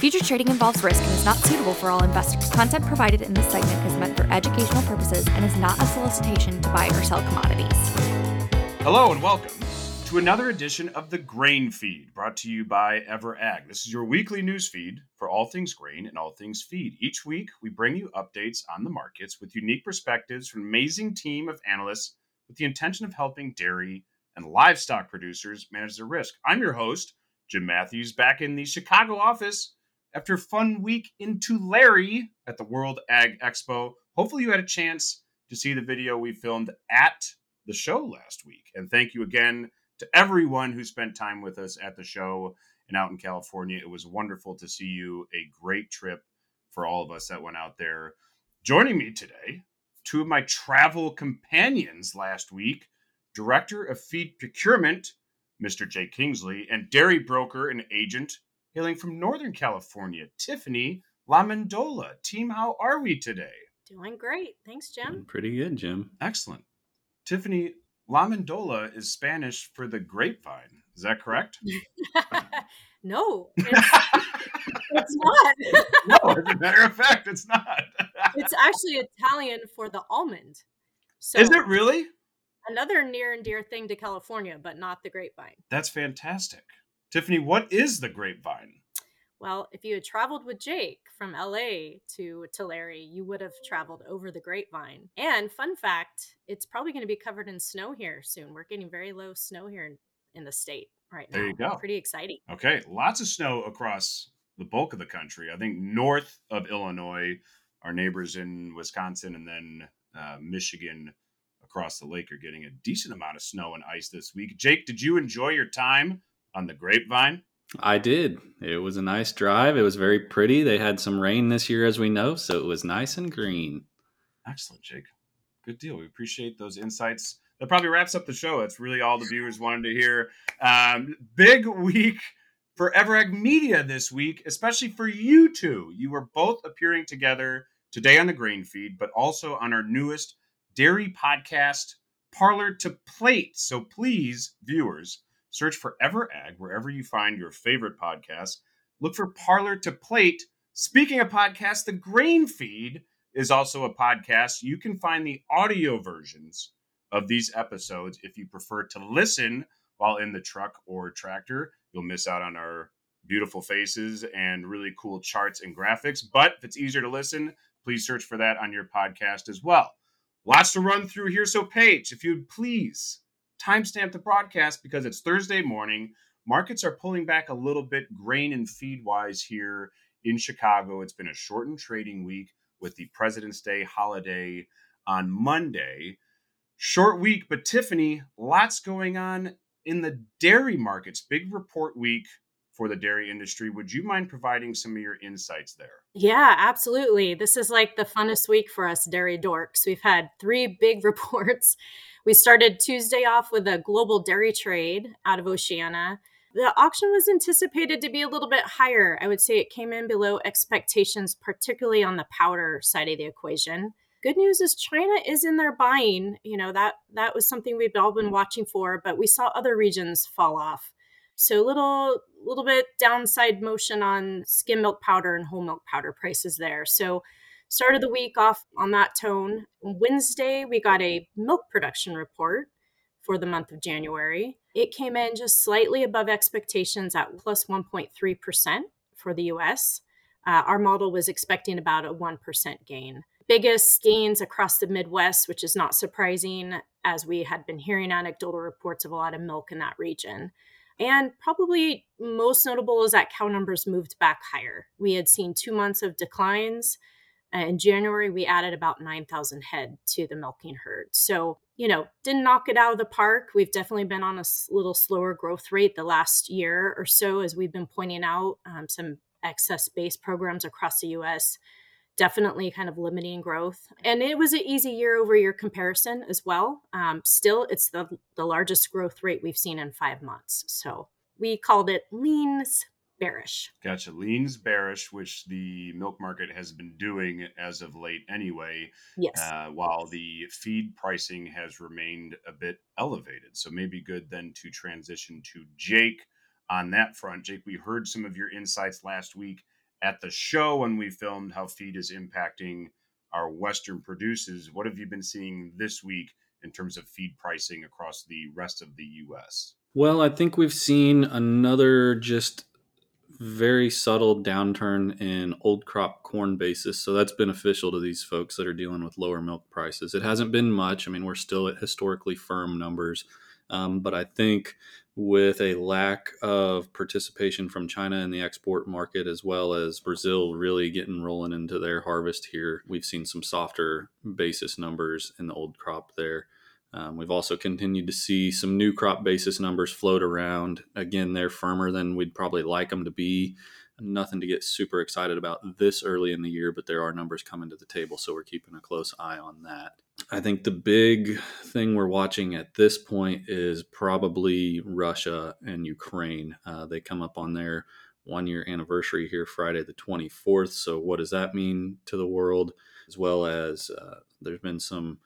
Future trading involves risk and is not suitable for all investors. Content provided in this segment is meant for educational purposes and is not a solicitation to buy or sell commodities. Hello and welcome to another edition of the Grain Feed, brought to you by EverAg. This is your weekly news feed for all things grain and all things feed. Each week, we bring you updates on the markets with unique perspectives from an amazing team of analysts with the intention of helping dairy and livestock producers manage their risk. I'm your host, Jim Matthews, back in the Chicago office after a fun week in Tulare at the World Ag Expo. Hopefully, you had a chance to see the video we filmed at the show last week. And thank you again to everyone who spent time with us at the show and out in California. It was wonderful to see you. A great trip for all of us that went out there. Joining me today, two of my travel companions last week Director of Feed Procurement, Mr. Jake Kingsley, and dairy broker and agent hailing from Northern California, Tiffany LaMendola. Team, how are we today? Doing great. Thanks, Jim. Pretty good, Jim. Excellent. Tiffany LaMendola is Spanish for the grapevine. Is that correct? no, it's, it's not. no, as a matter of fact, it's not. it's actually Italian for the almond. So is it really? Another near and dear thing to California, but not the grapevine. That's fantastic. Tiffany, what is the grapevine? Well, if you had traveled with Jake from LA to Tulare, you would have traveled over the grapevine. And fun fact, it's probably going to be covered in snow here soon. We're getting very low snow here in, in the state right now. There you go. Pretty exciting. Okay. Lots of snow across the bulk of the country. I think north of Illinois, our neighbors in Wisconsin, and then uh, Michigan across the lake are getting a decent amount of snow and ice this week. Jake, did you enjoy your time on the grapevine? I did. It was a nice drive. It was very pretty. They had some rain this year, as we know, so it was nice and green. Excellent, Jake. Good deal. We appreciate those insights. That probably wraps up the show. That's really all the viewers wanted to hear. Um, big week for EverAg Media this week, especially for you two. You were both appearing together today on the Grain Feed, but also on our newest dairy podcast, Parlor to Plate. So please, viewers, Search for EverAg wherever you find your favorite podcast. Look for Parlor to Plate. Speaking of podcasts, the Grain Feed is also a podcast. You can find the audio versions of these episodes if you prefer to listen while in the truck or tractor. You'll miss out on our beautiful faces and really cool charts and graphics. But if it's easier to listen, please search for that on your podcast as well. Lots to run through here. So, Paige, if you'd please timestamp the broadcast because it's Thursday morning. Markets are pulling back a little bit, grain and feed wise, here in Chicago. It's been a shortened trading week with the President's Day holiday on Monday. Short week, but Tiffany, lots going on in the dairy markets. Big report week for the dairy industry. Would you mind providing some of your insights there? Yeah, absolutely. This is like the funnest week for us dairy dorks. We've had three big reports we started Tuesday off with a global dairy trade out of Oceania. The auction was anticipated to be a little bit higher. I would say it came in below expectations, particularly on the powder side of the equation. Good news is China is in there buying. You know, that that was something we've all been watching for, but we saw other regions fall off. So little little bit downside motion on skim milk powder and whole milk powder prices there. So started the week off on that tone. Wednesday, we got a milk production report for the month of January. It came in just slightly above expectations at plus 1.3% for the US. Uh, our model was expecting about a 1% gain. Biggest gains across the Midwest, which is not surprising as we had been hearing anecdotal reports of a lot of milk in that region. And probably most notable is that cow numbers moved back higher. We had seen two months of declines uh, in January, we added about 9,000 head to the milking herd. So, you know, didn't knock it out of the park. We've definitely been on a little slower growth rate the last year or so, as we've been pointing out um, some excess base programs across the US, definitely kind of limiting growth. And it was an easy year over year comparison as well. Um, still, it's the, the largest growth rate we've seen in five months. So we called it leans bearish. Gotcha. Leans bearish, which the milk market has been doing as of late anyway. Yes. Uh, while the feed pricing has remained a bit elevated. So maybe good then to transition to Jake on that front. Jake, we heard some of your insights last week at the show when we filmed how feed is impacting our Western producers. What have you been seeing this week in terms of feed pricing across the rest of the U.S.? Well, I think we've seen another just very subtle downturn in old crop corn basis. So that's beneficial to these folks that are dealing with lower milk prices. It hasn't been much. I mean, we're still at historically firm numbers. Um, but I think with a lack of participation from China in the export market, as well as Brazil really getting rolling into their harvest here, we've seen some softer basis numbers in the old crop there. Um, we've also continued to see some new crop basis numbers float around. Again, they're firmer than we'd probably like them to be. Nothing to get super excited about this early in the year, but there are numbers coming to the table, so we're keeping a close eye on that. I think the big thing we're watching at this point is probably Russia and Ukraine. Uh, they come up on their one year anniversary here Friday, the 24th. So, what does that mean to the world? As well as uh, there's been some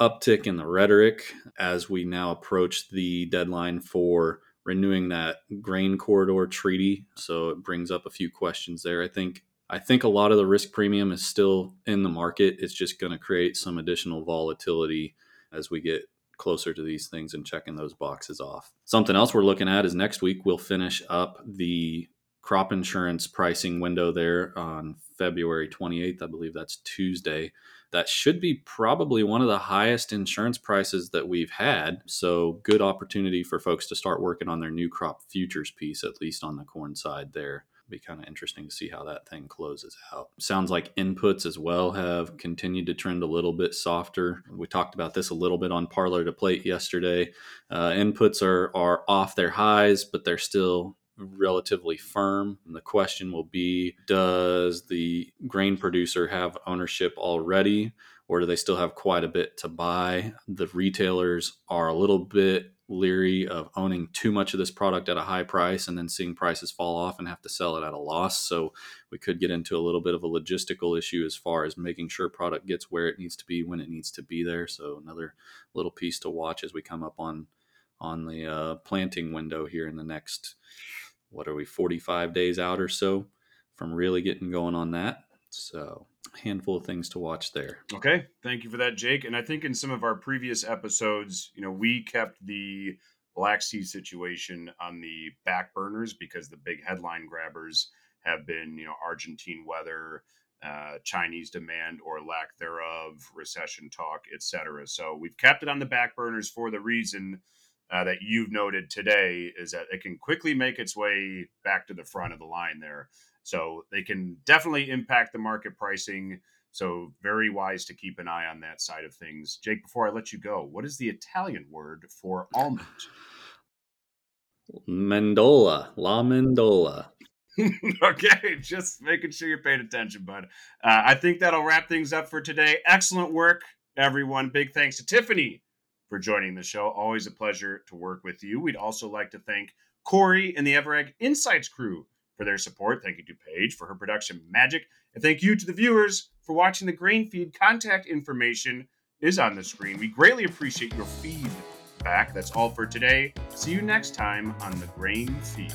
uptick in the rhetoric as we now approach the deadline for renewing that grain corridor treaty. So it brings up a few questions there. I think I think a lot of the risk premium is still in the market. It's just going to create some additional volatility as we get closer to these things and checking those boxes off. Something else we're looking at is next week we'll finish up the crop insurance pricing window there on February 28th. I believe that's Tuesday that should be probably one of the highest insurance prices that we've had. So, good opportunity for folks to start working on their new crop futures piece, at least on the corn side there. Be kind of interesting to see how that thing closes out. Sounds like inputs as well have continued to trend a little bit softer. We talked about this a little bit on Parlor to Plate yesterday. Uh, inputs are are off their highs, but they're still relatively firm. And the question will be Does the grain producer have ownership already, or do they still have quite a bit to buy? The retailers are a little bit leery of owning too much of this product at a high price and then seeing prices fall off and have to sell it at a loss. So we could get into a little bit of a logistical issue as far as making sure product gets where it needs to be when it needs to be there. So another little piece to watch as we come up on on the uh, planting window here in the next what are we 45 days out or so from really getting going on that. So a handful of things to watch there. Okay thank you for that jake. And i think in some of our previous episodes you know we kept the black sea situation on the back burners because the big headline grabbers have been you know argentine weather uh, Chinese demand or lack thereof, recession talk, etc. So we've kept it on the back burners for the reason uh, that you've noted today is that it can quickly make its way back to the front of the line there. So they can definitely impact the market pricing. So very wise to keep an eye on that side of things. Jake, before I let you go, what is the Italian word for almond? Mendola, La Mendola. okay, just making sure you're paying attention, bud. Uh, I think that'll wrap things up for today. Excellent work, everyone. Big thanks to Tiffany for joining the show. Always a pleasure to work with you. We'd also like to thank Corey and the Everag Insights crew for their support. Thank you to Paige for her production magic. And thank you to the viewers for watching the Grain Feed. Contact information is on the screen. We greatly appreciate your feedback. That's all for today. See you next time on the Grain Feed.